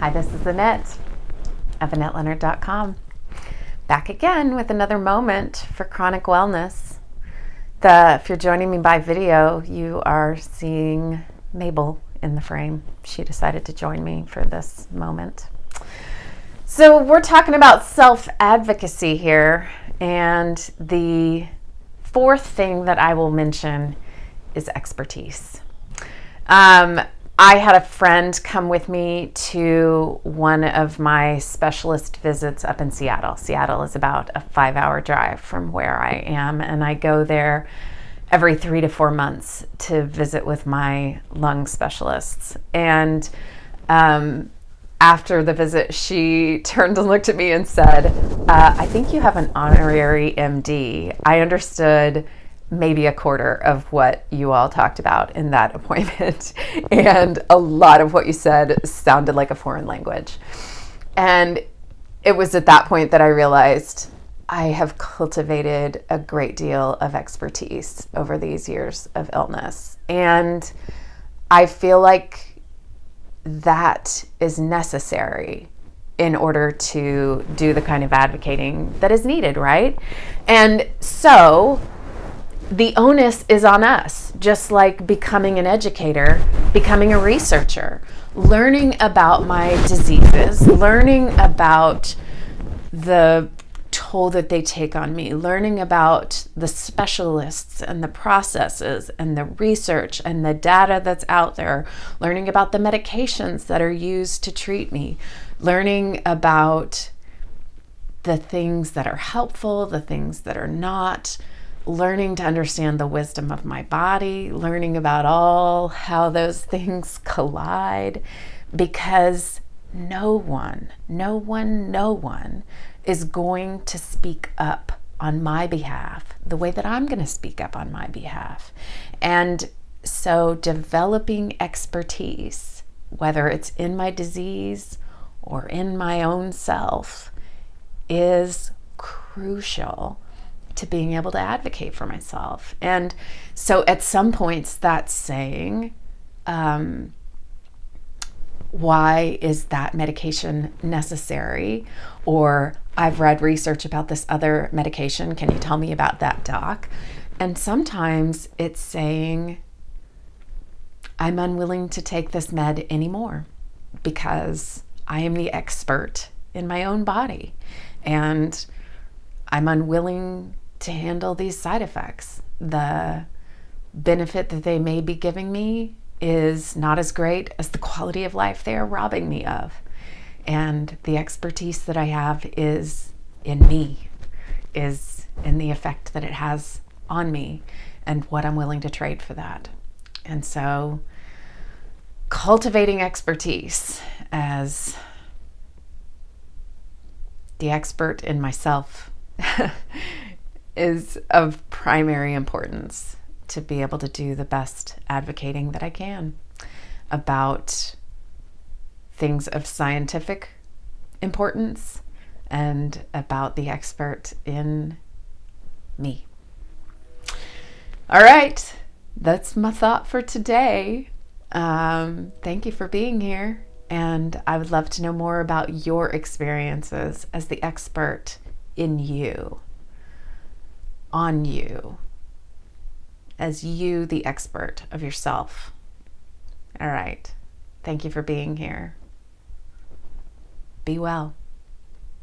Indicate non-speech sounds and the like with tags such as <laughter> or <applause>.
Hi, this is Annette of AnnetteLeonard.com. Back again with another moment for chronic wellness. The, if you're joining me by video, you are seeing Mabel in the frame. She decided to join me for this moment. So, we're talking about self advocacy here, and the fourth thing that I will mention is expertise. Um, I had a friend come with me to one of my specialist visits up in Seattle. Seattle is about a five hour drive from where I am, and I go there every three to four months to visit with my lung specialists. And um, after the visit, she <laughs> turned and looked at me and said, uh, I think you have an honorary MD. I understood maybe a quarter of what you all talked about in that <laughs> appointment. and a lot of what you said sounded like a foreign language. And it was at that point that I realized I have cultivated a great deal of expertise over these years of illness. And I feel like that is necessary in order to do the kind of advocating that is needed, right? And so the onus is on us, just like becoming an educator, becoming a researcher, learning about my diseases, learning about the toll that they take on me, learning about the specialists and the processes and the research and the data that's out there, learning about the medications that are used to treat me, learning about the things that are helpful, the things that are not learning to understand the wisdom of my body, learning about all how those <laughs> things collide, because no one, no one, no one is going to speak up on my behalf the way that I'm going to speak up on my behalf. And so, developing expertise, whether it's in my disease or in my own self, is crucial to being able to advocate for myself. And so at some points, that's saying, um, why is that medication necessary? Or I've read research about this other medication. Can you tell me about that, doc? And sometimes it's saying, I'm unwilling to take this med anymore because I am the expert in my own body and I'm unwilling to handle these side effects. The benefit that they may be giving me is not as great as the quality of life they are robbing me of. And the expertise that I have is in me, is in the effect that it has on me and what I'm willing to trade for that. And so, cultivating expertise as the expert in myself <laughs> is of primary importance to be able to do the best advocating that I can about things of scientific importance and about the expert in me. All right, that's my thought for today. Um, thank you for being here, and I would love to know more about your experiences as the expert in you on you as you, the expert of yourself. All right. Thank you for being here. Be well.